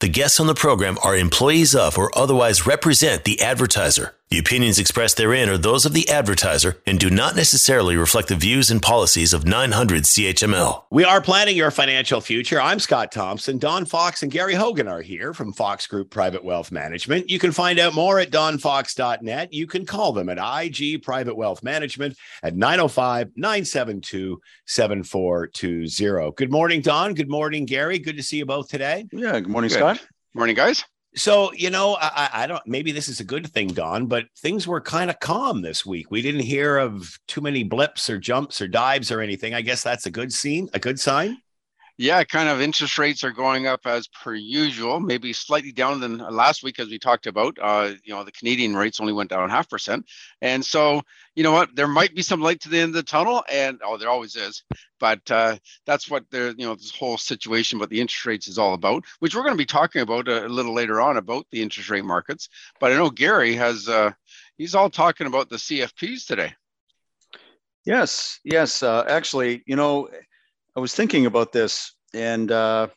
the guests on the program are employees of or otherwise represent the advertiser. The opinions expressed therein are those of the advertiser and do not necessarily reflect the views and policies of 900 CHML. We are planning your financial future. I'm Scott Thompson. Don Fox and Gary Hogan are here from Fox Group Private Wealth Management. You can find out more at donfox.net. You can call them at IG Private Wealth Management at 905 972 7420. Good morning, Don. Good morning, Gary. Good to see you both today. Yeah. Good morning, good. Scott. Morning, guys. So, you know, I, I, don't, maybe this is a good thing, Don, but things were kind of calm this week. We didn't hear of too many blips or jumps or dives or anything. I guess that's a good scene, a good sign. Yeah, kind of interest rates are going up as per usual, maybe slightly down than last week, as we talked about. Uh, you know, the Canadian rates only went down half percent. And so, you know what, there might be some light to the end of the tunnel. And oh, there always is. But uh, that's what the, you know, this whole situation about the interest rates is all about, which we're going to be talking about a, little later on about the interest rate markets. But I know Gary has, uh, he's all talking about the CFPs today. Yes, yes. Uh, actually, you know, I was thinking about this, and uh,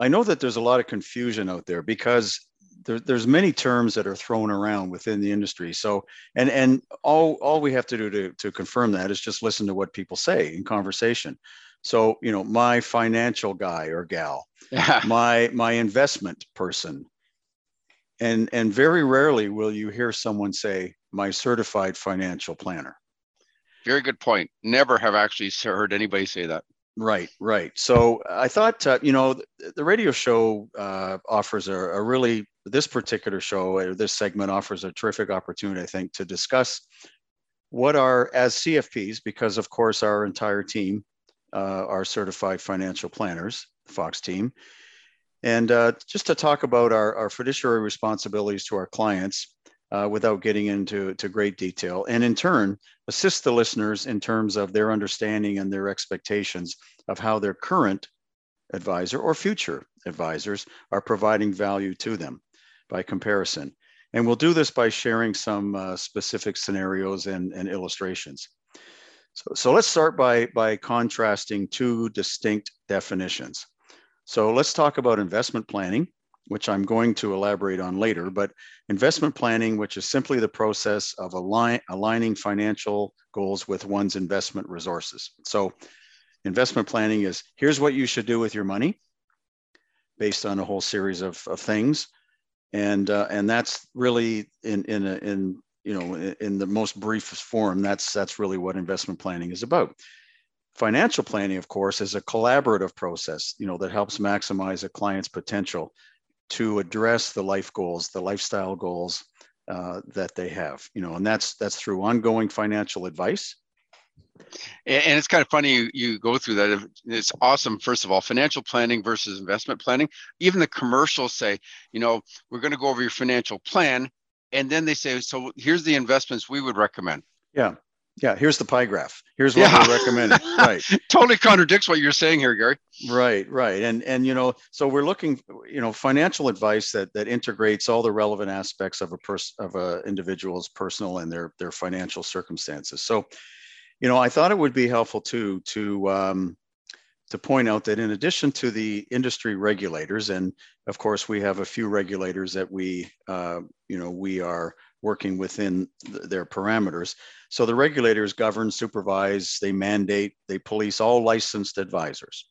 I know that there's a lot of confusion out there because there, there's many terms that are thrown around within the industry. So, and and all all we have to do to to confirm that is just listen to what people say in conversation. So, you know, my financial guy or gal, my my investment person, and and very rarely will you hear someone say my certified financial planner. Very good point. Never have actually heard anybody say that. Right, right. So I thought, uh, you know, the, radio show uh, offers a, a, really, this particular show or this segment offers a terrific opportunity, I think, to discuss what are, as CFPs, because of course our entire team uh, are certified financial planners, Fox team, and uh, just to talk about our, our fiduciary responsibilities to our clients uh, without getting into to great detail, and in turn, assist the listeners in terms of their understanding and their expectations of how their current advisor or future advisors are providing value to them by comparison. And we'll do this by sharing some uh, specific scenarios and, and illustrations. So, so let's start by, by contrasting two distinct definitions. So let's talk about investment planning which I'm going to elaborate on later, but investment planning, which is simply the process of align, aligning financial goals with one's investment resources. So investment planning is here's what you should do with your money based on a whole series of, of things. And, uh, and that's really in, in, a, in, you know, in the most briefest form, that's, that's really what investment planning is about. Financial planning, of course, is a collaborative process, you know, that helps maximize a client's potential to address the life goals, the lifestyle goals uh, that they have. You know, and that's that's through ongoing financial advice. And it's kind of funny you, you go through that. It's awesome. First of all, financial planning versus investment planning. Even the commercials say, you know, we're going to go over your financial plan, and then they say, so here's the investments we would recommend. Yeah, yeah, here's the pie graph. Here's what yeah. we're recommending. Right. totally contradicts what you're saying here, Gary. Right, right. And and you know, so we're looking, you know, financial advice that that integrates all the relevant aspects of a person of a individual's personal and their their financial circumstances. So, you know, I thought it would be helpful too to um, to point out that in addition to the industry regulators, and of course we have a few regulators that we, uh, you know, we are working within th- their parameters. So the regulators govern, supervise, they mandate, they police all licensed advisors,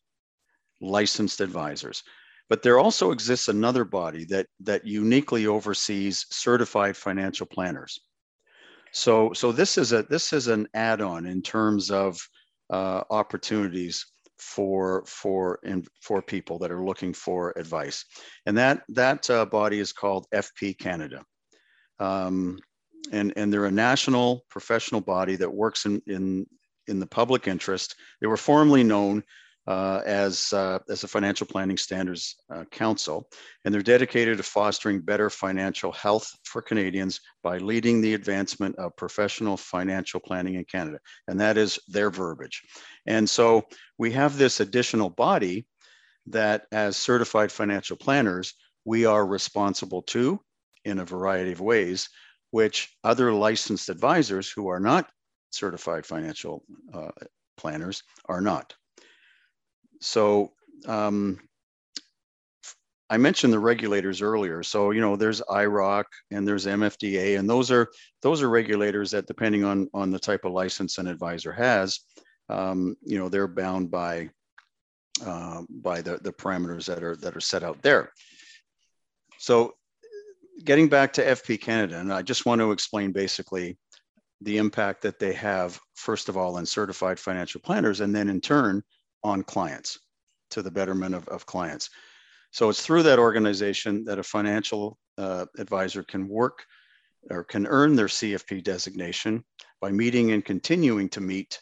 licensed advisors. But there also exists another body that, that uniquely oversees certified financial planners. So, so this is a this is an add-on in terms of uh, opportunities for for in, for people that are looking for advice, and that that uh, body is called FP Canada. Um, and, and they're a national professional body that works in, in, in the public interest. They were formerly known uh, as, uh, as the Financial Planning Standards uh, Council, and they're dedicated to fostering better financial health for Canadians by leading the advancement of professional financial planning in Canada. And that is their verbiage. And so we have this additional body that, as certified financial planners, we are responsible to in a variety of ways, which other licensed advisors who are not certified financial uh, planners are not. so um, I mentioned the regulators earlier. So you know, there's IIROC and there's MFDA, and those are those are regulators that, depending on on the type of license an advisor has, um, you know, they're bound by uh, by the the parameters that are that are set out there. So, getting back to FP Canada, and I just want to explain basically the impact that they have, first of all, on certified financial planners, and then in turn on clients to the betterment of, of clients. So it's through that organization that a financial uh, advisor can work or can earn their CFP designation by meeting and continuing to meet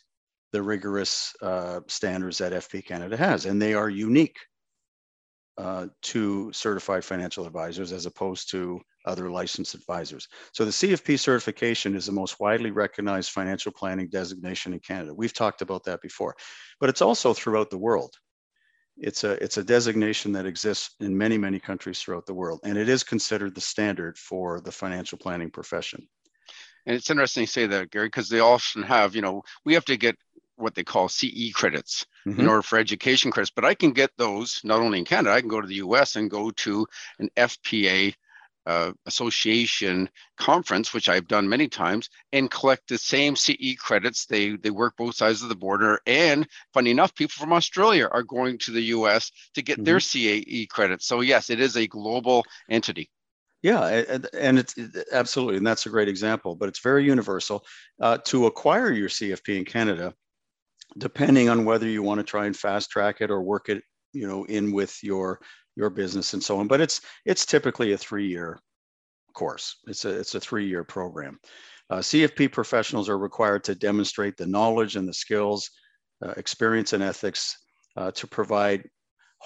the rigorous uh, standards that FP Canada has. And they are unique uh, to certified financial advisors as opposed to other licensed advisors. So the CFP certification is the most widely recognized financial planning designation in Canada. We've talked about that before, but it's also throughout the world. It's a, it's a designation that exists in many, many countries throughout the world, and it is considered the standard for the financial planning profession. And it's interesting to say that, Gary, because they often have, you know, we have to get what they call CE credits mm-hmm. in order for education credits, but I can get those not only in Canada, I can go to the US and go to an FPA uh, association conference, which I've done many times, and collect the same CE credits. They they work both sides of the border, and funny enough, people from Australia are going to the U.S. to get mm-hmm. their CAE credits. So yes, it is a global entity. Yeah, and it's absolutely, and that's a great example. But it's very universal. Uh, to acquire your CFP in Canada, depending on whether you want to try and fast track it or work it, you know, in with your your business and so on. But it's it's typically a three year course. It's a it's a three year program. Uh, CFP professionals are required to demonstrate the knowledge and the skills, uh, experience, and ethics uh, to provide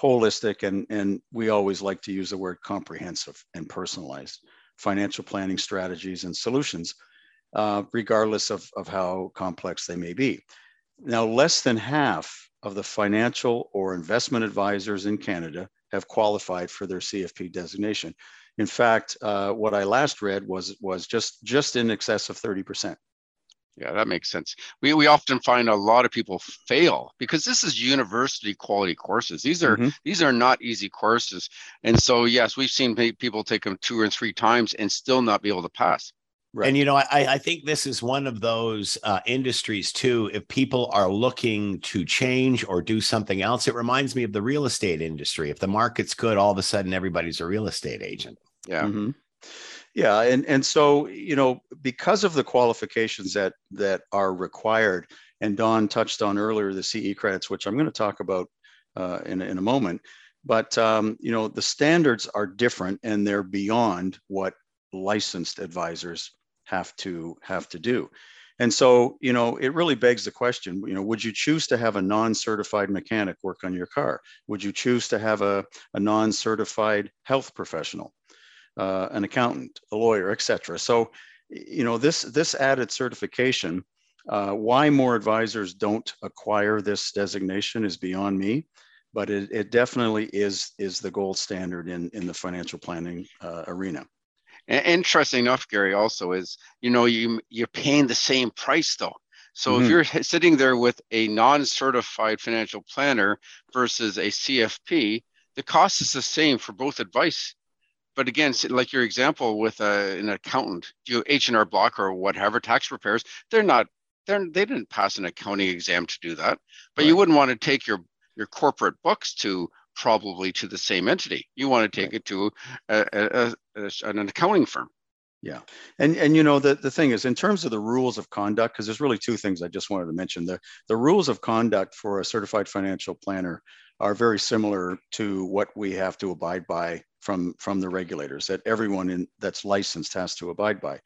holistic and and we always like to use the word comprehensive and personalized financial planning strategies and solutions, uh, regardless of, of how complex they may be. Now, less than half of the financial or investment advisors in Canada have qualified for their CFP designation. In fact, uh, what I last read was was just just in excess of 30%. Yeah, that makes sense. We, we often find a lot of people fail because this is university quality courses. These are mm-hmm. these are not easy courses, and so yes, we've seen people take them two or three times and still not be able to pass. Right. And you know, I, I think this is one of those uh, industries too. If people are looking to change or do something else, it reminds me of the real estate industry. If the market's good, all of a sudden everybody's a real estate agent. Yeah. Mm-hmm. Yeah, and and so you know, because of the qualifications that that are required, and Don touched on earlier the CE credits, which I'm going to talk about uh, in in a moment. But um, you know, the standards are different, and they're beyond what licensed advisors have to have to do. And so, you know, it really begs the question, you know, would you choose to have a non-certified mechanic work on your car? Would you choose to have a, a non-certified health professional, uh, an accountant, a lawyer, etc. So, you know, this this added certification, uh, why more advisors don't acquire this designation is beyond me, but it, it definitely is is the gold standard in in the financial planning uh, arena. And interesting enough, Gary, also is you know you you're paying the same price though. So mm-hmm. if you're sitting there with a non-certified financial planner versus a CFP, the cost is the same for both advice. But again, like your example with a, an accountant, you H and R Block or whatever tax preparers, they're not they're they didn't pass an accounting exam to do that. But right. you wouldn't want to take your your corporate books to probably to the same entity. You want to take right. it to a, a, a, an accounting firm. Yeah, and and you know the the thing is in terms of the rules of conduct because there's really two things I just wanted to mention. The the rules of conduct for a certified financial planner are very similar to what we have to abide by from from the regulators that everyone in that's licensed has to abide by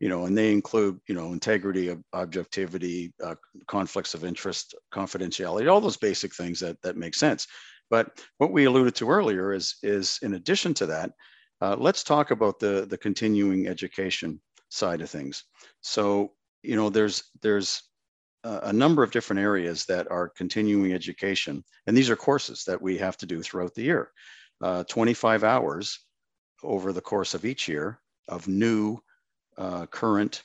you know and they include you know integrity objectivity uh, conflicts of interest confidentiality all those basic things that that make sense but what we alluded to earlier is, is in addition to that, uh, let's talk about the, the continuing education side of things. So, you know, there's, there's a number of different areas that are continuing education, and these are courses that we have to do throughout the year. Uh, 25 hours over the course of each year of new uh, current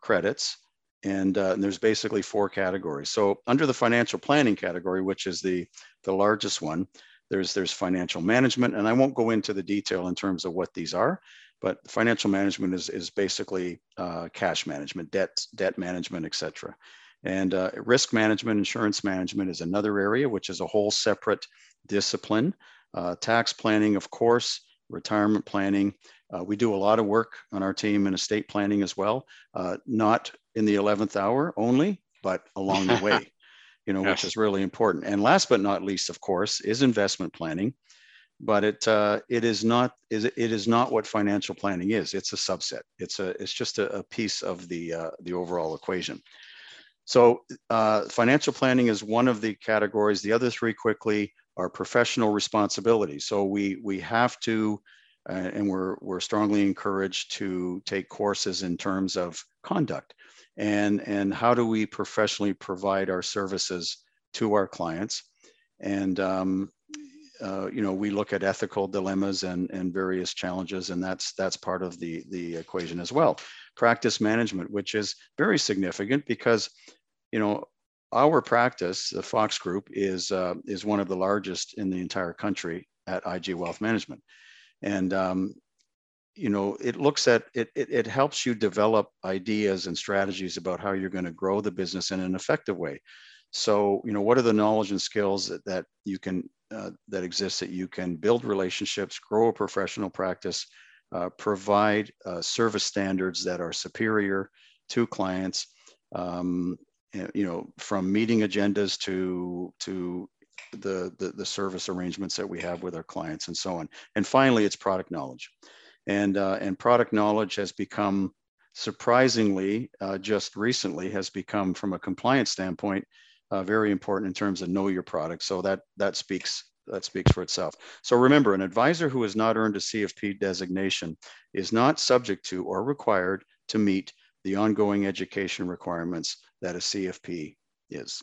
credits and, uh, and, there's basically four categories. So under the financial planning category, which is the the largest one, there's there's financial management, and I won't go into the detail in terms of what these are, but financial management is is basically uh, cash management, debt debt management, etc. And uh, risk management, insurance management is another area, which is a whole separate discipline. Uh, tax planning, of course, retirement planning. Uh, we do a lot of work on our team in estate planning as well, uh, not in the 11th hour only, but along the way, you know, yes. which is really important. And last but not least, of course, is investment planning. But it uh, it is not is it is not what financial planning is. It's a subset. It's a it's just a, a piece of the uh, the overall equation. So uh, financial planning is one of the categories. The other three quickly are professional responsibility. So we we have to, and we're we're strongly encouraged to take courses in terms of conduct, and and how do we professionally provide our services to our clients, and um, uh, you know we look at ethical dilemmas and and various challenges, and that's that's part of the the equation as well. Practice management, which is very significant because you know, our practice, the Fox Group, is uh, is one of the largest in the entire country at IG Wealth Management, and um, you know, it looks at it, it. It helps you develop ideas and strategies about how you're going to grow the business in an effective way. So, you know, what are the knowledge and skills that, that you can uh, that exist that you can build relationships, grow a professional practice, uh, provide uh, service standards that are superior to clients, um, you know, from meeting agendas to to the, the, the service arrangements that we have with our clients and so on. And finally, it's product knowledge, and uh, and product knowledge has become surprisingly uh, just recently has become from a compliance standpoint uh, very important in terms of know your product. So that that speaks that speaks for itself. So remember, an advisor who has not earned a CFP designation is not subject to or required to meet the ongoing education requirements that a CFP is.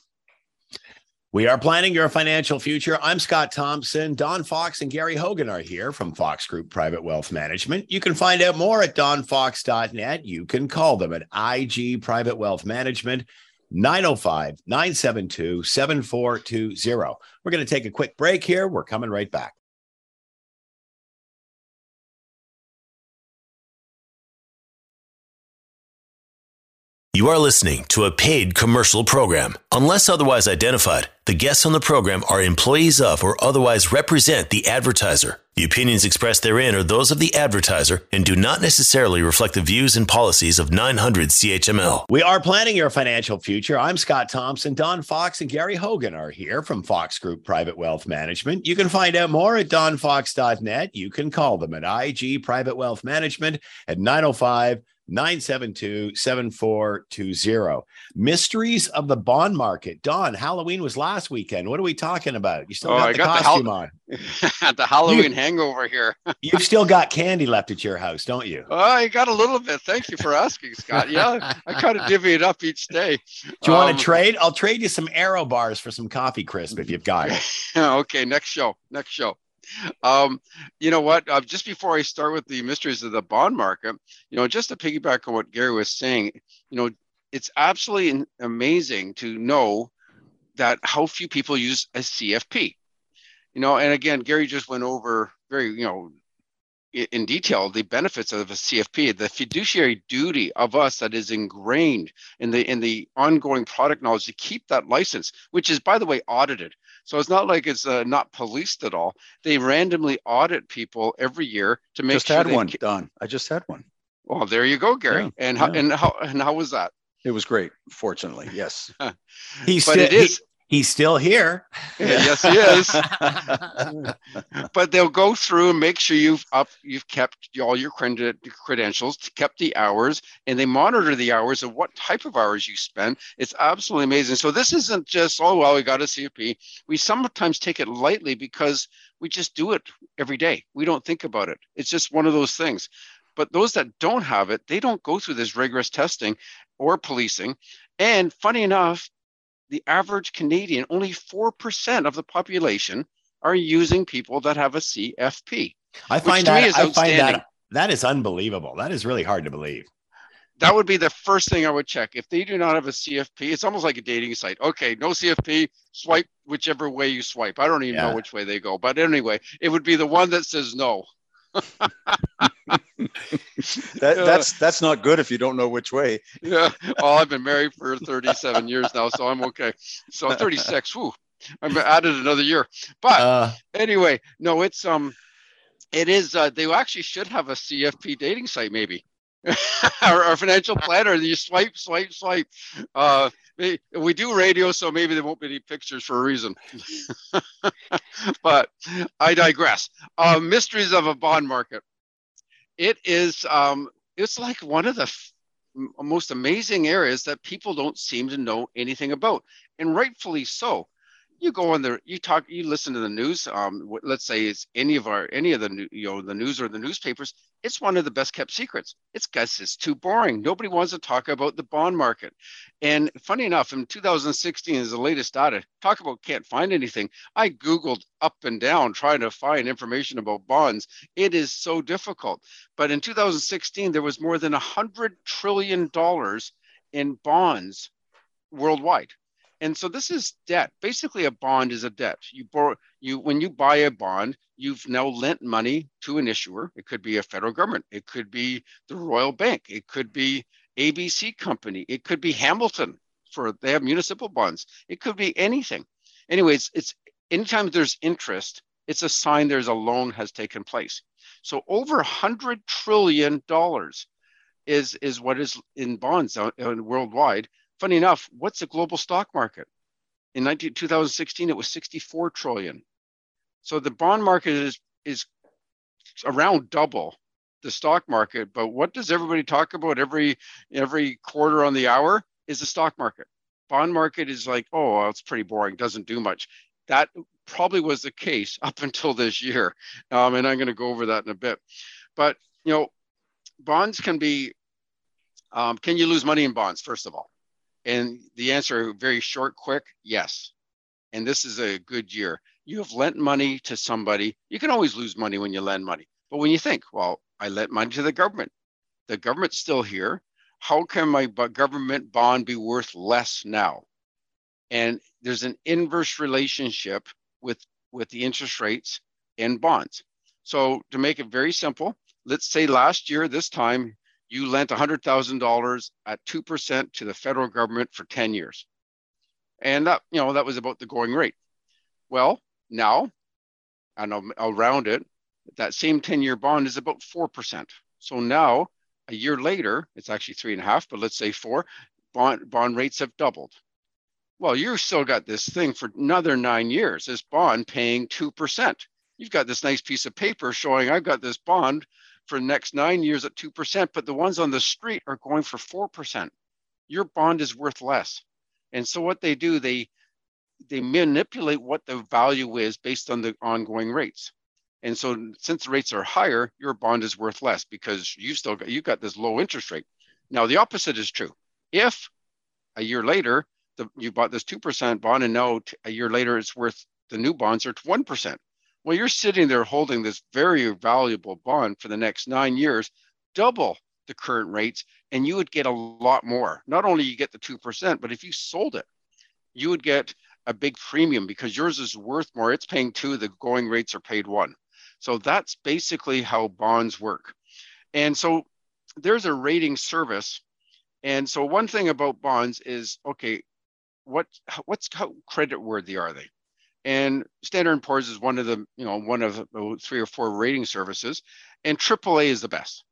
We are planning your financial future. I'm Scott Thompson. Don Fox and Gary Hogan are here from Fox Group Private Wealth Management. You can find out more at donfox.net. You can call them at IG Private Wealth Management, 905 972 7420. We're going to take a quick break here. We're coming right back. You are listening to a paid commercial program. Unless otherwise identified, the guests on the program are employees of or otherwise represent the advertiser. The opinions expressed therein are those of the advertiser and do not necessarily reflect the views and policies of 900 CHML. We are planning your financial future. I'm Scott Thompson. Don Fox and Gary Hogan are here from Fox Group Private Wealth Management. You can find out more at donfox.net. You can call them at IG Private Wealth Management at 905- 972 7420. Mysteries of the bond market. Don, Halloween was last weekend. What are we talking about? You still oh, got I the got costume the on. the Halloween you, hangover here. you've still got candy left at your house, don't you? Oh, I got a little bit. Thank you for asking, Scott. Yeah, I kind of divvy it up each day. Do you um, want to trade? I'll trade you some Aero bars for some coffee crisp if you've got it. okay, next show. Next show um, you know what? Uh, just before I start with the mysteries of the bond market, you know, just to piggyback on what Gary was saying, you know, it's absolutely amazing to know that how few people use a CFP. You know, and again, Gary just went over very, you know, in detail the benefits of a CFP, the fiduciary duty of us that is ingrained in the in the ongoing product knowledge to keep that license, which is by the way audited. So it's not like it's uh, not policed at all. They randomly audit people every year to make just sure. Just had one, Don. I just had one. Well, there you go, Gary. Yeah, and how yeah. and how and how was that? It was great. Fortunately, yes. he but still, it is. He, he's still here. yes, he is. but they'll go through and make sure you've up, you've kept all your credentials, kept the hours, and they monitor the hours of what type of hours you spend. It's absolutely amazing. So this isn't just oh well, we got a CFP. We sometimes take it lightly because we just do it every day. We don't think about it. It's just one of those things. But those that don't have it, they don't go through this rigorous testing or policing. And funny enough, the average Canadian, only 4% of the population are using people that have a CFP. I find that, I find that that is unbelievable. That is really hard to believe. that would be the first thing I would check. If they do not have a CFP, it's almost like a dating site. Okay, no CFP, swipe whichever way you swipe. I don't even yeah. know which way they go, but anyway, it would be the one that says no. that, that's that's not good if you don't know which way. yeah. Well, I've been married for 37 years now, so I'm okay. So 36. Whew, I've added another year. But uh, anyway, no, it's um, it is. Uh, they actually should have a CFP dating site, maybe. our, financial planner. You swipe, swipe, swipe. Uh, we do radio, so maybe there won't be any pictures for a reason. but I digress. Uh, mysteries of a bond market. It is. Um, it's like one of the f- most amazing areas that people don't seem to know anything about, and rightfully so you go on there you talk you listen to the news um, let's say it's any of our any of the you know the news or the newspapers it's one of the best kept secrets. It's guys it's too boring. Nobody wants to talk about the bond market. And funny enough in 2016 is the latest data talk about can't find anything. I googled up and down trying to find information about bonds. It is so difficult. But in 2016 there was more than 100 trillion dollars in bonds worldwide and so this is debt. Basically, a bond is a debt. You borrow you when you buy a bond, you've now lent money to an issuer. It could be a federal government. It could be the Royal Bank. It could be ABC Company. It could be Hamilton for they have municipal bonds. It could be anything. Anyways, it's anytime there's interest, it's a sign there's a loan has taken place. So over hundred trillion dollars is is what is in bonds uh, uh, worldwide Funny enough, what's the global stock market? In 19, 2016, it was 64 trillion. So the bond market is is around double the stock market. But what does everybody talk about every every quarter on the hour? Is the stock market. Bond market is like, oh, well, it's pretty boring, doesn't do much. That probably was the case up until this year, um, and I'm going to go over that in a bit. But you know, bonds can be. Um, can you lose money in bonds? First of all, and the answer, very short, quick, yes. And this is a good year. You have lent money to somebody. You can always lose money when you lend money. But when you think, well, I lent money to the government, the government's still here. How can my government bond be worth less now? And there's an inverse relationship with, with the interest rates and bonds. So to make it very simple, let's say last year, this time, you lent $100,000 at 2% to the federal government for 10 years. And that, you know, that was about the going rate. Well, now, and I'll, I'll round it, that same 10 year bond is about 4%. So now, a year later, it's actually three and a half, but let's say four, bond, bond rates have doubled. Well, you've still got this thing for another nine years, this bond paying 2%. You've got this nice piece of paper showing I've got this bond for the next nine years at 2%, but the ones on the street are going for 4%. Your bond is worth less. And so what they do, they they manipulate what the value is based on the ongoing rates. And so since the rates are higher, your bond is worth less because you still got you got this low interest rate. Now the opposite is true. If a year later the, you bought this 2% bond and now a year later it's worth the new bonds are 1%. Well, you're sitting there holding this very valuable bond for the next nine years, double the current rates, and you would get a lot more. Not only you get the 2%, but if you sold it, you would get a big premium because yours is worth more. It's paying two, the going rates are paid one. So that's basically how bonds work. And so there's a rating service. And so one thing about bonds is okay, what what's how credit worthy are they? And Standard & Poor's is one of the, you know, one of three or four rating services, and AAA is the best.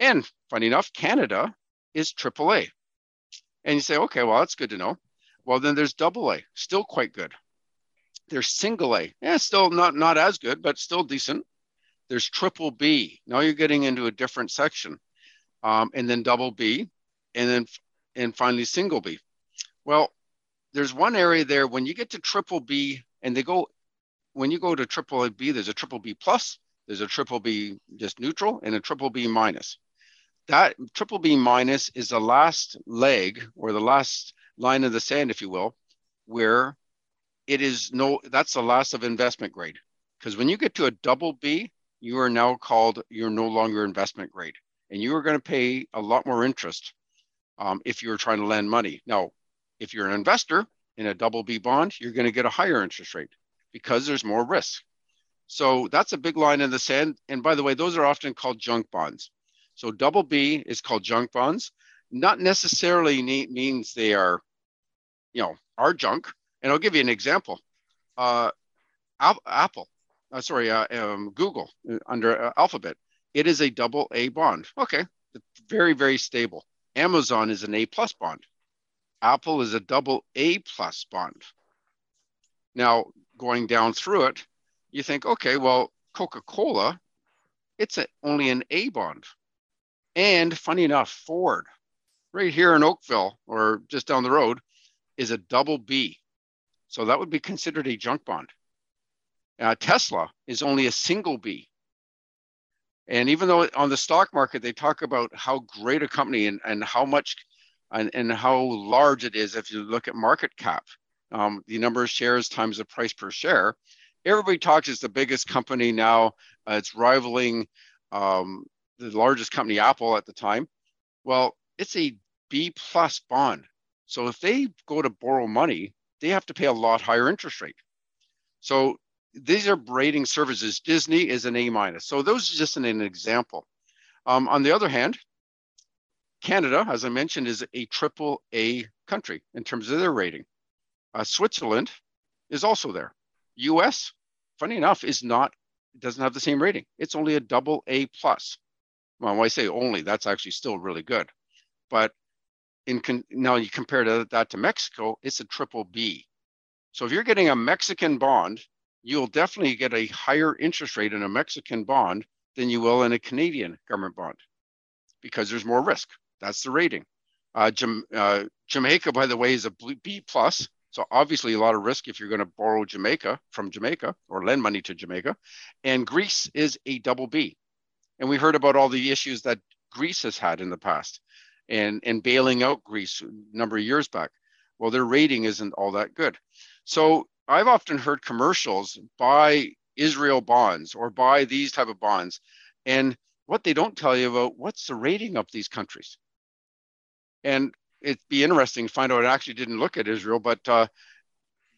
And funny enough, Canada is AAA. And you say, okay, well, that's good to know. Well, then there's AA, still quite good. There's single A, yeah, still not not as good, but still decent. There's triple B. Now you're getting into a different section, um, and then double B, and then and finally single B. Well, there's one area there when you get to triple B and they go when you go to triple B, there's a triple B plus, there's a triple B just neutral, and a triple B minus. That triple B minus is the last leg or the last line of the sand, if you will, where it is no, that's the last of investment grade. Because when you get to a double B, you are now called, you're no longer investment grade. And you are going to pay a lot more interest um, if you're trying to lend money. Now, if you're an investor in a double B bond, you're going to get a higher interest rate because there's more risk. So that's a big line in the sand. And by the way, those are often called junk bonds. So double B is called junk bonds. Not necessarily means they are, you know, are junk. And I'll give you an example. Uh, Apple, uh, sorry, uh, um, Google uh, under uh, Alphabet, it is a double A bond. Okay, very very stable. Amazon is an A plus bond. Apple is a double A plus bond. Now going down through it, you think, okay, well, Coca Cola, it's a, only an A bond. And funny enough, Ford, right here in Oakville or just down the road, is a double B. So that would be considered a junk bond. Uh, Tesla is only a single B. And even though on the stock market, they talk about how great a company and, and how much and, and how large it is, if you look at market cap, um, the number of shares times the price per share, everybody talks it's the biggest company now. Uh, it's rivaling um, the largest company, Apple, at the time. Well, it's a B plus bond. So if they go to borrow money, they have to pay a lot higher interest rate. So these are rating services. Disney is an A minus. So those are just an, an example. Um, on the other hand, Canada, as I mentioned, is a triple A country in terms of their rating. Uh, Switzerland is also there. US, funny enough, is not, doesn't have the same rating. It's only a double A plus. Well, when I say only, that's actually still really good. But in con- now you compare to, that to Mexico, it's a triple B. So if you're getting a Mexican bond, you'll definitely get a higher interest rate in a Mexican bond than you will in a Canadian government bond because there's more risk. That's the rating. Uh, Jam- uh, Jamaica, by the way, is a B plus. So obviously a lot of risk if you're going to borrow Jamaica from Jamaica or lend money to Jamaica. And Greece is a double B. And we heard about all the issues that Greece has had in the past and, and bailing out Greece a number of years back. Well, their rating isn't all that good. So I've often heard commercials buy Israel bonds or buy these type of bonds. And what they don't tell you about what's the rating of these countries. And it'd be interesting to find out. I actually didn't look at Israel, but uh,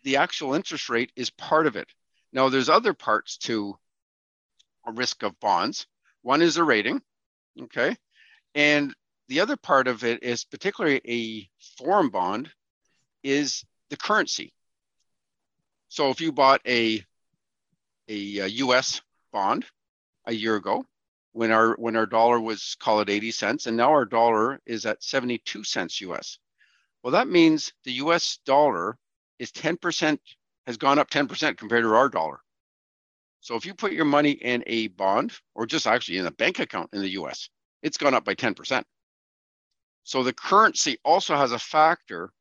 the actual interest rate is part of it. Now, there's other parts to a risk of bonds. One is the rating, okay, and the other part of it is particularly a foreign bond is the currency. So if you bought a a, a U.S. bond a year ago, when our when our dollar was call it 80 cents, and now our dollar is at 72 cents U.S. Well, that means the U.S. dollar is 10% has gone up 10% compared to our dollar. So if you put your money in a bond or just actually in a bank account in the US, it's gone up by 10%. So the currency also has a factor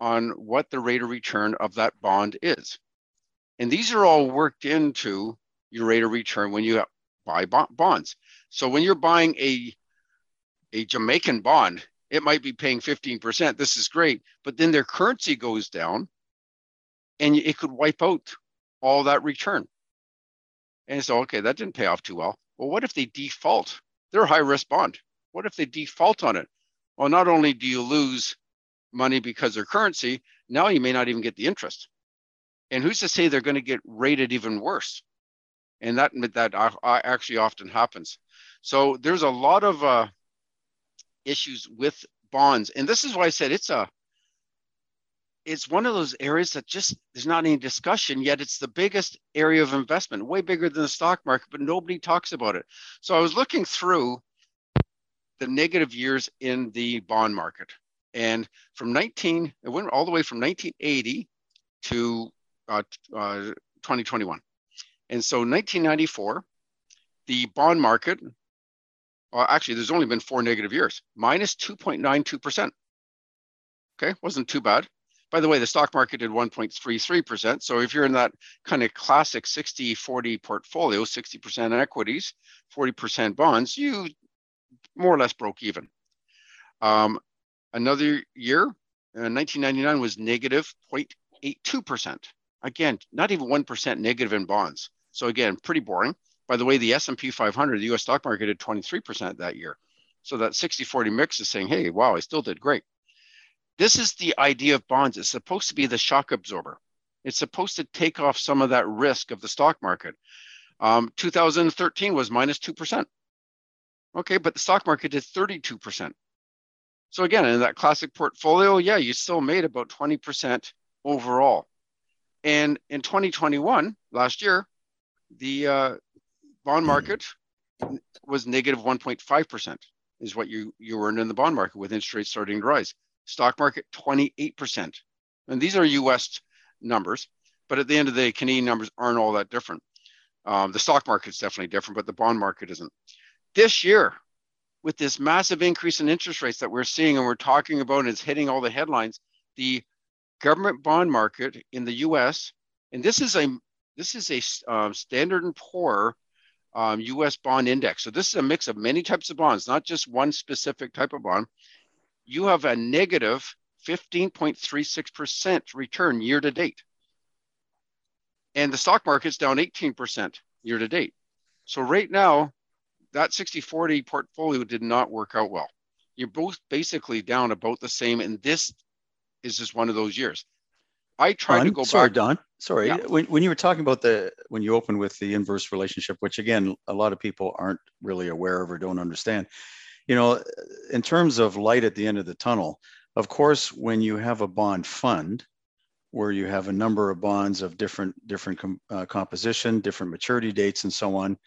on what the rate of return of that bond is. And these are all worked into your rate of return when you buy bonds. So when you're buying a, a Jamaican bond, it might be paying 15%. This is great. But then their currency goes down and it could wipe out all that return. And so, okay, that didn't pay off too well. Well, what if they default? They're a high risk bond. What if they default on it? Well, not only do you lose money because their currency, now you may not even get the interest. And who's to say they're going to get rated even worse? And that that actually often happens. So there's a lot of uh, issues with bonds, and this is why I said it's a it's one of those areas that just there's not any discussion yet. It's the biggest area of investment, way bigger than the stock market, but nobody talks about it. So I was looking through the negative years in the bond market, and from 19 it went all the way from 1980 to uh, uh, 2021. And so 1994, the bond market, well, actually, there's only been four negative years, minus 2.92%. Okay, wasn't too bad. By the way, the stock market did 1.33%. So if you're in that kind of classic 60 40 portfolio, 60% equities, 40% bonds, you more or less broke even. Um, another year, uh, 1999 was negative 0.82%. Again, not even 1% negative in bonds. So again, pretty boring. By the way, the S&P 500, the US stock market did 23% that year. So that 60 40 mix is saying, hey, wow, I still did great. This is the idea of bonds. It's supposed to be the shock absorber. It's supposed to take off some of that risk of the stock market. Um, 2013 was minus 2%. Okay, but the stock market did 32%. So again, in that classic portfolio, yeah, you still made about 20% overall. And in 2021, last year, the uh, bond market was negative 1.5% is what you, you earned in the bond market with interest rates starting to rise. Stock market, 28%. And these are US numbers, but at the end of the day, Canadian numbers aren't all that different. Um, the stock market is definitely different, but the bond market isn't. This year, with this massive increase in interest rates that we're seeing and we're talking about and it's hitting all the headlines, the government bond market in the US, and this is a this is a um, Standard and Poor um, U.S. bond index. So this is a mix of many types of bonds, not just one specific type of bond. You have a negative 15.36% return year to date. And the stock market's down 18% year to date. So right now, that 60-40 portfolio did not work out well. You're both basically down about the same. And this is just one of those years. I try Don, to go sorry, back. Don. Sorry. Yeah. When, when you were talking about the, when you opened with the inverse relationship, which again, a lot of people aren't really aware of or don't understand, you know, in terms of light at the end of the tunnel, of course, when you have a bond fund, where you have a number of bonds of different different com, uh, composition, different maturity dates, and so on,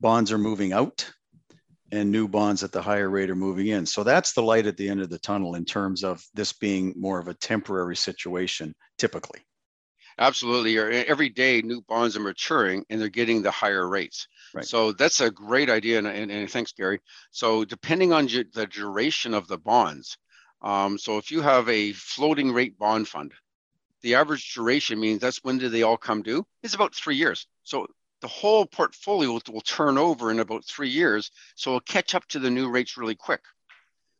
bonds are moving out and new bonds at the higher rate are moving in. So that's the light at the end of the tunnel in terms of this being more of a temporary situation, typically. Absolutely. Every day, new bonds are maturing and they're getting the higher rates. Right. So that's a great idea. And, and, and thanks, Gary. So, depending on the duration of the bonds, um, so if you have a floating rate bond fund, the average duration means that's when do they all come due? It's about three years. So the whole portfolio will turn over in about three years. So it'll catch up to the new rates really quick.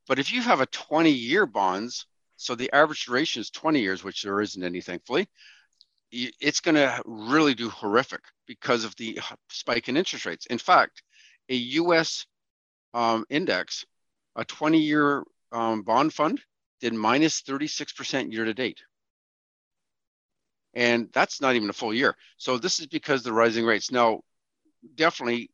But if you have a 20 year bonds, so the average duration is 20 years, which there isn't any, thankfully, it's going to really do horrific because of the spike in interest rates. In fact, a US um, index, a 20 year um, bond fund, did minus 36% year to date. And that's not even a full year. So this is because the rising rates. Now, definitely,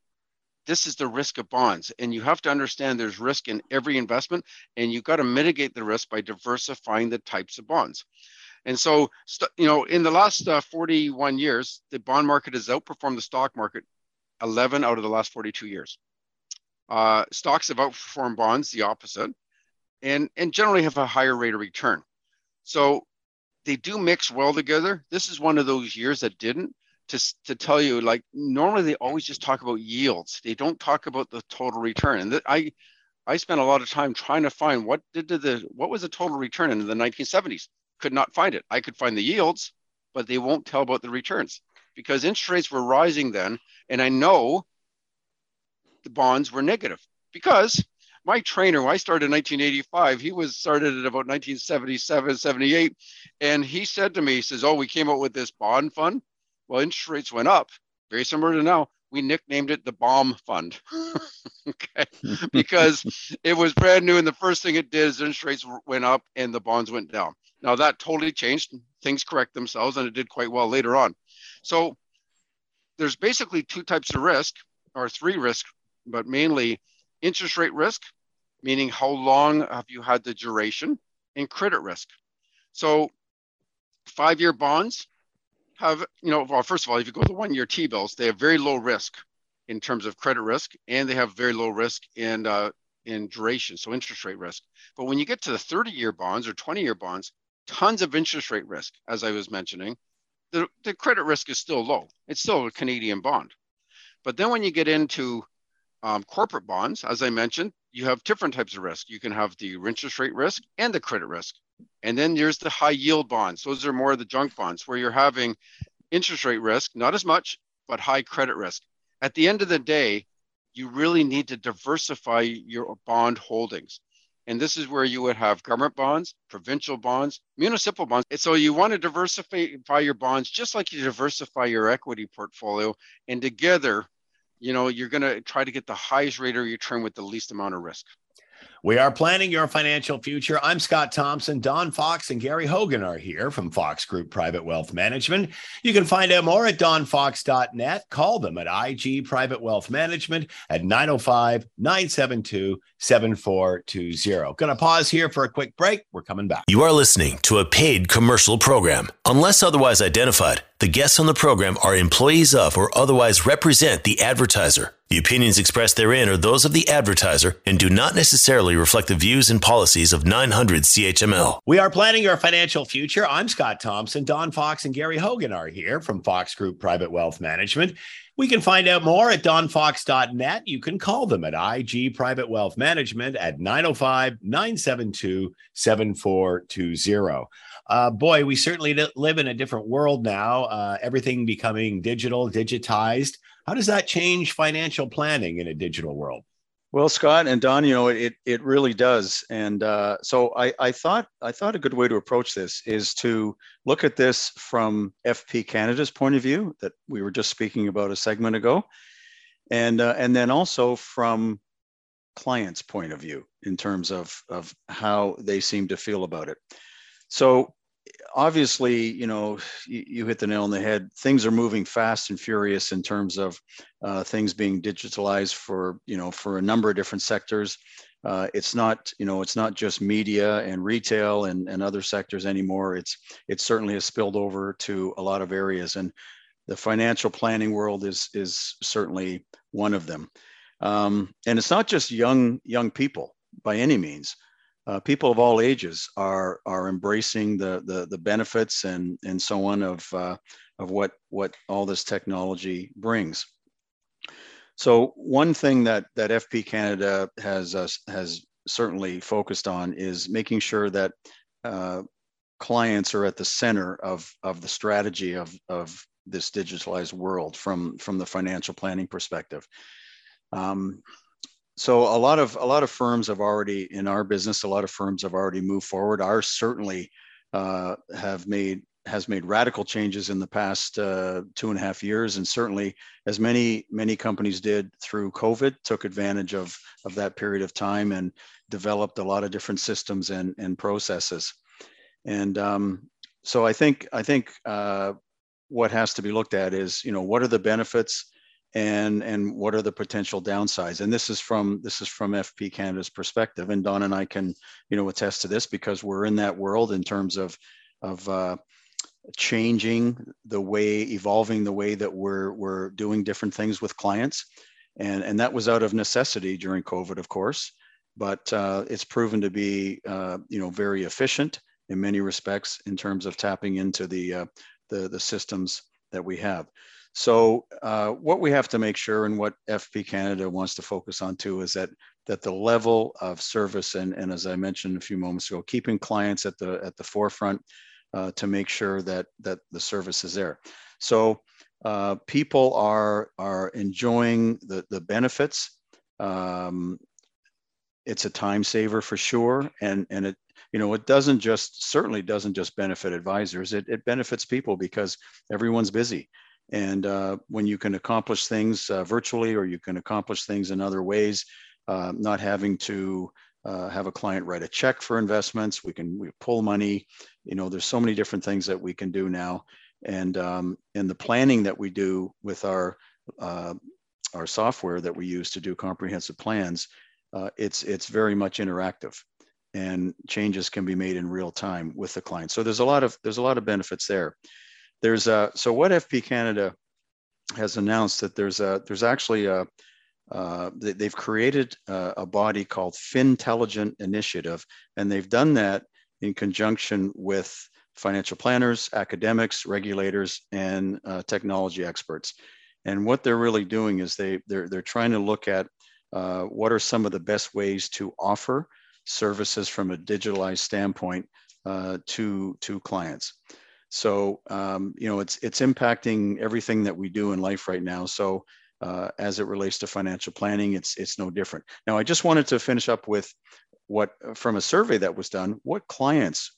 this is the risk of bonds. And you have to understand there's risk in every investment, and you've got to mitigate the risk by diversifying the types of bonds. And so, you know, in the last uh, 41 years, the bond market has outperformed the stock market 11 out of the last 42 years. Uh, stocks have outperformed bonds, the opposite, and, and generally have a higher rate of return. So they do mix well together. This is one of those years that didn't. To, to tell you, like normally they always just talk about yields. They don't talk about the total return. And that I I spent a lot of time trying to find what did the what was the total return in the 1970s. Could not find it. I could find the yields, but they won't tell about the returns because interest rates were rising then, and I know the bonds were negative because my trainer, when I started in 1985, he was started at about 1977, 78. And he said to me, he says, Oh, we came out with this bond fund. Well, interest rates went up, very similar to now. We nicknamed it the bomb fund. okay. because it was brand new. And the first thing it did is interest rates went up and the bonds went down. Now that totally changed. Things correct themselves and it did quite well later on. So there's basically two types of risk or three risks, but mainly interest rate risk, meaning how long have you had the duration, and credit risk. So five year bonds have, you know, well, first of all, if you go to one year T bills, they have very low risk in terms of credit risk, and they have very low risk in, uh, in duration, so interest rate risk. But when you get to the 30 year bonds or 20 year bonds, tons of interest rate risk, as I was mentioning. The, the credit risk is still low. It's still a Canadian bond. But then when you get into um, corporate bonds, as I mentioned, you have different types of risk. You can have the interest rate risk and the credit risk. And then there's the high yield bonds. Those are more of the junk bonds where you're having interest rate risk, not as much, but high credit risk. At the end of the day, you really need to diversify your bond holdings. And this is where you would have government bonds, provincial bonds, municipal bonds. And so you want to diversify your bonds just like you diversify your equity portfolio. And together, you know, you're going to try to get the highest rate of return with the least amount of risk. We are planning your financial future. I'm Scott Thompson. Don Fox and Gary Hogan are here from Fox Group Private Wealth Management. You can find out more at donfox.net. Call them at IG Private Wealth Management at 905 972 7420. Going to pause here for a quick break. We're coming back. You are listening to a paid commercial program. Unless otherwise identified, the guests on the program are employees of or otherwise represent the advertiser. The opinions expressed therein are those of the advertiser and do not necessarily reflect the views and policies of 900 CHML. We are planning your financial future. I'm Scott Thompson. Don Fox and Gary Hogan are here from Fox Group Private Wealth Management. We can find out more at donfox.net. You can call them at IG Private Wealth Management at 905 972 7420. Uh, boy, we certainly live in a different world now. Uh, everything becoming digital, digitized. How does that change financial planning in a digital world? Well, Scott and Don, you know it it really does, and uh, so I, I thought I thought a good way to approach this is to look at this from FP Canada's point of view that we were just speaking about a segment ago, and uh, and then also from clients' point of view in terms of of how they seem to feel about it. So obviously, you know, you, you, hit the nail on the head. Things are moving fast and furious in terms of uh, things being digitalized for, you know, for a number of different sectors. Uh, it's not, you know, it's not just media and retail and, and other sectors anymore. It's it certainly has spilled over to a lot of areas, and the financial planning world is is certainly one of them. Um, and it's not just young young people by any means uh, people of all ages are are embracing the the, the benefits and and so on of uh, of what what all this technology brings. So one thing that that FP Canada has uh, has certainly focused on is making sure that uh, clients are at the center of of the strategy of of this digitalized world from from the financial planning perspective. Um, so a lot of a lot of firms have already in our business a lot of firms have already moved forward. Ours certainly uh, have made has made radical changes in the past uh, two and a half years and certainly as many many companies did through covid took advantage of of that period of time and developed a lot of different systems and and processes. And um, so i think i think uh, what has to be looked at is you know what are the benefits and and what are the potential downsides? And this is from this is from fp canada's perspective and don and i can you know attest to this because we're in that world in terms of of uh, changing the way evolving the way that we're we're doing different things with clients. And and that was out of necessity during covid of course but uh, it's proven to be uh, you know very efficient in many respects in terms of tapping into the uh, the the systems that we have so uh, what we have to make sure and what FP Canada wants to focus on too is that that the level of service and, and as I mentioned a few moments ago, keeping clients at the at the forefront uh, to make sure that that the service is there. So uh, people are are enjoying the the benefits. Um, it's a time saver for sure, and and it you know it doesn't just certainly doesn't just benefit advisors. It it benefits people because everyone's busy and uh, when you can accomplish things uh, virtually or you can accomplish things in other ways, uh, not having to uh, have a client write a check for investments, we can we pull money. You know, there's so many different things that we can do now. And, um, and the planning that we do with our, uh, our software that we use to do comprehensive plans, uh, it's, it's very much interactive and changes can be made in real time with the client. So there's a lot of, there's a lot of benefits there there's a so what FP Canada has announced that there's a there's actually a uh, they've created a, a body called FinTelligent Initiative, and they've done that in conjunction with financial planners, academics, regulators, and uh, technology experts. And what they're really doing is they they're they're trying to look at uh, what are some of the best ways to offer services from a digitalized standpoint uh, to to clients. So um, you know, it's it's impacting everything that we do in life right now. So uh, as it relates to financial planning, it's it's no different. Now, I just wanted to finish up with what from a survey that was done, what clients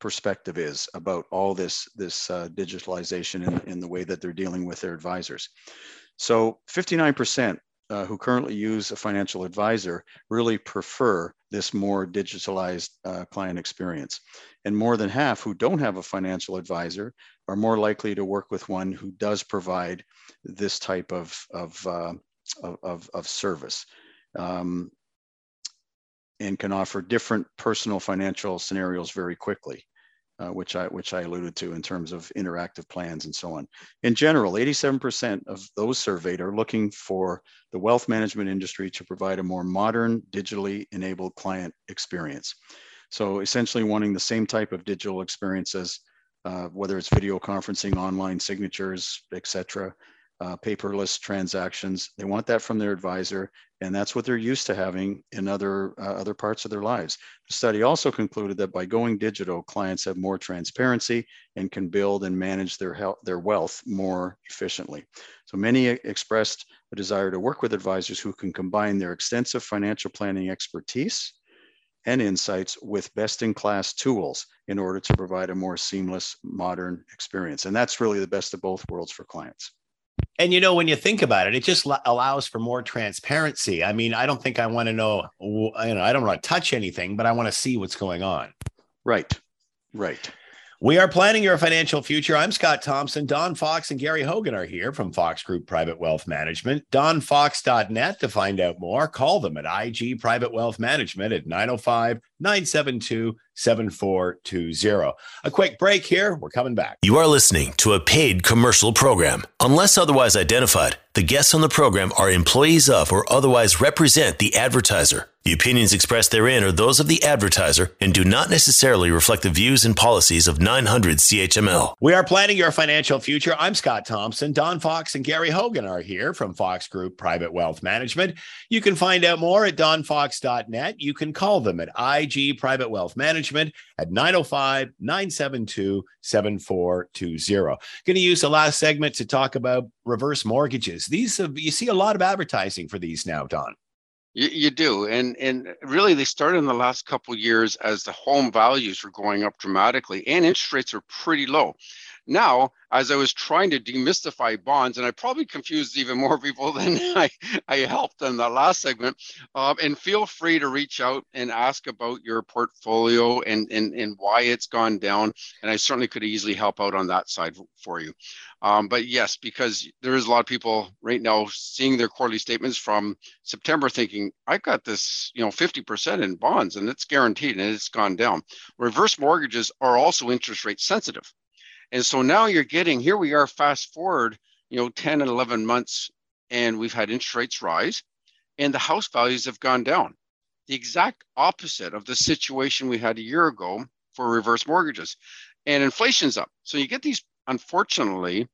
perspective is about all this this uh, digitalization in, in the way that they're dealing with their advisors. So 59% uh, who currently use a financial advisor really prefer this more digitalized uh, client experience. And more than half who don't have a financial advisor are more likely to work with one who does provide this type of, of, uh, of, of, service. Um, and can offer different personal financial scenarios very quickly uh, which I which I alluded to in terms of interactive plans and so on. In general, 87% of those surveyed are looking for the wealth management industry to provide a more modern, digitally enabled client experience. So essentially, wanting the same type of digital experiences, uh, whether it's video conferencing, online signatures, etc., uh, paperless transactions. They want that from their advisor, and that's what they're used to having in other uh, other parts of their lives. The study also concluded that by going digital, clients have more transparency and can build and manage their health, their wealth more efficiently. So many expressed a desire to work with advisors who can combine their extensive financial planning expertise and insights with best-in-class tools in order to provide a more seamless, modern experience. And that's really the best of both worlds for clients. And you know, when you think about it, it just allows for more transparency. I mean, I don't think I want to know, you know, I don't want to touch anything, but I want to see what's going on. Right. Right. We are planning your financial future. I'm Scott Thompson. Don Fox and Gary Hogan are here from Fox Group Private Wealth Management. DonFox.net to find out more. Call them at IG Private Wealth Management at 905 972 7420. A quick break here. We're coming back. You are listening to a paid commercial program. Unless otherwise identified, the guests on the program are employees of or otherwise represent the advertiser. The opinions expressed therein are those of the advertiser and do not necessarily reflect the views and policies of 900 CHML. We are planning your financial future. I'm Scott Thompson. Don Fox and Gary Hogan are here from Fox Group Private Wealth Management. You can find out more at donfox.net. You can call them at IG Private Wealth Management at 905 972 7420. Going to use the last segment to talk about reverse mortgages. These, have, you see a lot of advertising for these now, Don. You, you do, and and really they started in the last couple years as the home values were going up dramatically and interest rates are pretty low. Now, as I was trying to demystify bonds, and I probably confused even more people than I, I helped in the last segment. Um, and feel free to reach out and ask about your portfolio and, and, and why it's gone down. And I certainly could easily help out on that side for you. Um, but yes, because there is a lot of people right now seeing their quarterly statements from September thinking, I got this, you know, 50% in bonds and it's guaranteed and it's gone down. Reverse mortgages are also interest rate sensitive. And so now you're getting here we are fast forward, you know, 10 and 11 months, and we've had interest rates rise and the house values have gone down. The exact opposite of the situation we had a year ago for reverse mortgages. And inflation's up. So you get these, unfortunately,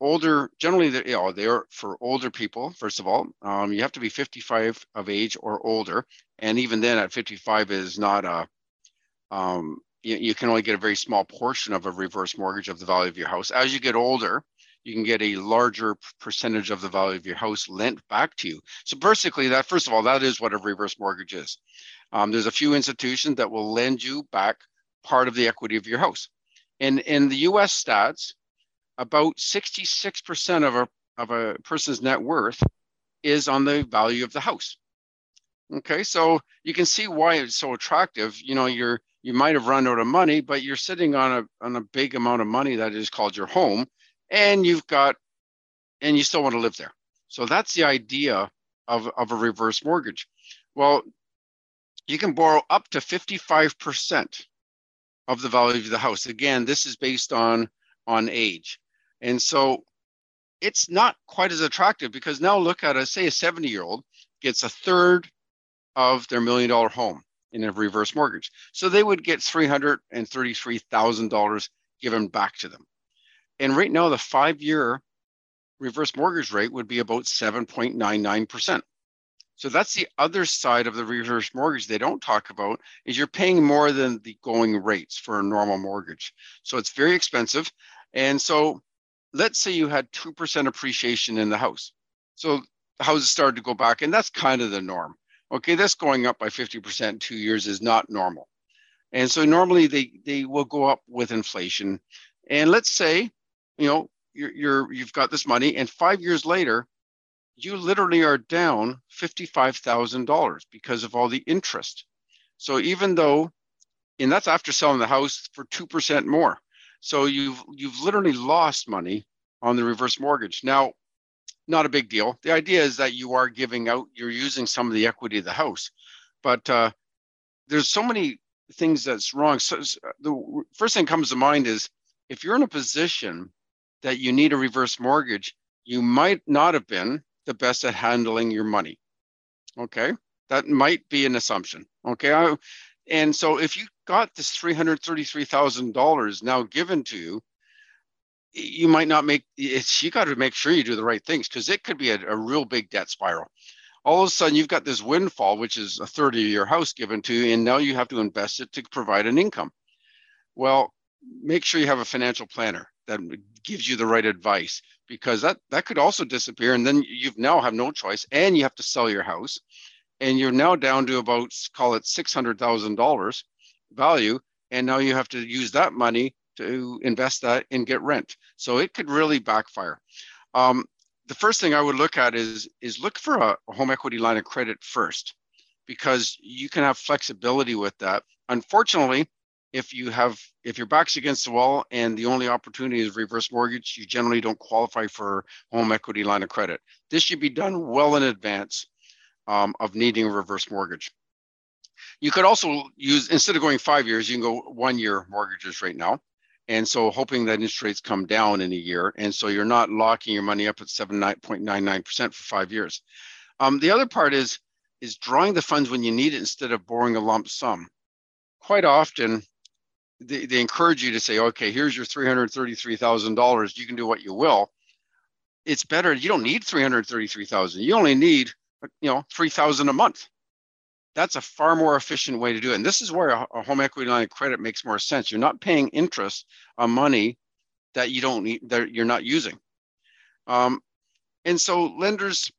older, generally, you know, they're for older people, first of all. Um, you have to be 55 of age or older. And even then, at 55 is not a, um, you, you can only get a very small portion of a reverse mortgage of the value of your house. As you get older, you can get a larger percentage of the value of your house lent back to you. So basically, that first of all, that is what a reverse mortgage is. Um, there's a few institutions that will lend you back part of the equity of your house. And in the U.S. stats, about 66% of a of a person's net worth is on the value of the house. Okay, so you can see why it's so attractive. You know, you're you might have run out of money, but you're sitting on a on a big amount of money that is called your home, and you've got and you still want to live there. So that's the idea of, of a reverse mortgage. Well, you can borrow up to 55% of the value of the house. Again, this is based on on age. And so it's not quite as attractive because now look at a say a 70 year old gets a third of their million dollar home in a reverse mortgage. So they would get $333,000 given back to them. And right now, the five year reverse mortgage rate would be about 7.99%. So that's the other side of the reverse mortgage they don't talk about is you're paying more than the going rates for a normal mortgage. So it's very expensive. And so let's say you had 2% appreciation in the house. So the houses started to go back, and that's kind of the norm. Okay, that's going up by 50% in two years is not normal. And so normally they, they will go up with inflation. And let's say, you know, you're, you're you've got this money, and five years later, you literally are down $55,000 because of all the interest. So even though, and that's after selling the house for 2% more. So you've you've literally lost money on the reverse mortgage. Now, not a big deal. The idea is that you are giving out, you're using some of the equity of the house, but uh, there's so many things that's wrong. So, so the first thing comes to mind is if you're in a position that you need a reverse mortgage, you might not have been the best at handling your money. Okay, that might be an assumption. Okay, I, and so if you got this three hundred thirty-three thousand dollars now given to you, you might not make it's you got to make sure you do the right things because it could be a, a, real big debt spiral. All of a sudden you've got this windfall which is a third of your house given to you and now you have to invest it to provide an income. Well make sure you have a financial planner that gives you the right advice because that that could also disappear and then you've now have no choice and you have to sell your house and you're now down to about call it $600000 value and now you have to use that money to invest that and get rent. So it could really backfire. Um, the first thing I would look at is is look for a, a home equity line of credit first, because you can have flexibility with that. Unfortunately, if you have if your back's against the wall and the only opportunity is reverse mortgage, you generally don't qualify for home equity line of credit. This should be done well in advance um, of needing a reverse mortgage. You could also use instead of going five years, you can go one year mortgages right now. And so hoping that interest rates come down in a year. And so you're not locking your money up at 7.99% for five years. Um, the other part is, is drawing the funds when you need it instead of borrowing a lump sum. Quite often, they, they encourage you to say, okay, here's your $333,000. You can do what you will. It's better. You don't need 333,000. You only need, you know, 3,000 a month that's a far more efficient way to do it. And this is where a, a, home equity line of credit makes more sense. You're not paying interest on money that you don't need that you're not using. Um, and so lenders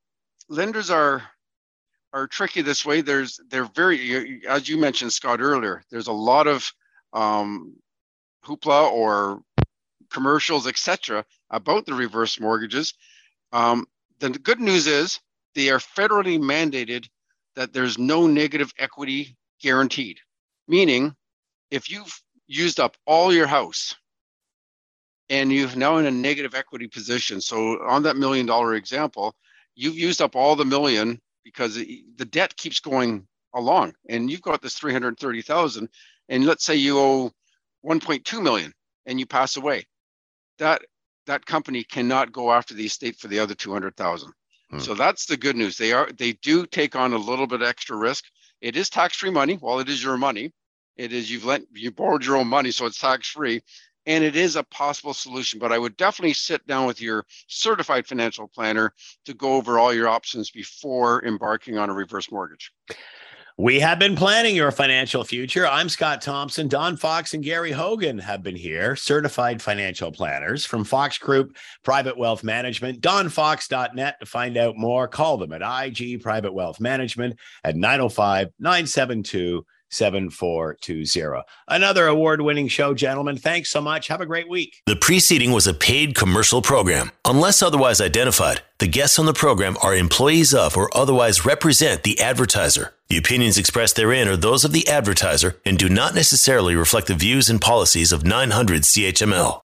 lenders are are tricky this way. There's they're very as you mentioned Scott earlier. There's a lot of um, hoopla or commercials, etc., about the reverse mortgages. Um, the good news is they are federally mandated that there's no negative equity guaranteed, meaning if you've used up all your house and you've now in a negative equity position. So on that million dollar example, you've used up all the million because the debt keeps going along and you've got this 330,000 and let's say you owe 1.2 million and you pass away. That that company cannot go after the estate for the other 200,000. Hmm. So that's the good news. They are they do take on a little bit extra risk. It is tax-free money. While it is your money, it is you've lent you borrowed your own money, so it's tax-free. And it is a possible solution, but I would definitely sit down with your certified financial planner to go over all your options before embarking on a reverse mortgage. We have been planning your financial future. I'm Scott Thompson. Don Fox and Gary Hogan have been here, certified financial planners from Fox Group Private Wealth Management. DonFox.net to find out more. Call them at IG Private Wealth Management at 905 972 7420. Another award winning show, gentlemen. Thanks so much. Have a great week. The preceding was a paid commercial program. Unless otherwise identified, the guests on the program are employees of or otherwise represent the advertiser. The opinions expressed therein are those of the advertiser and do not necessarily reflect the views and policies of 900 CHML.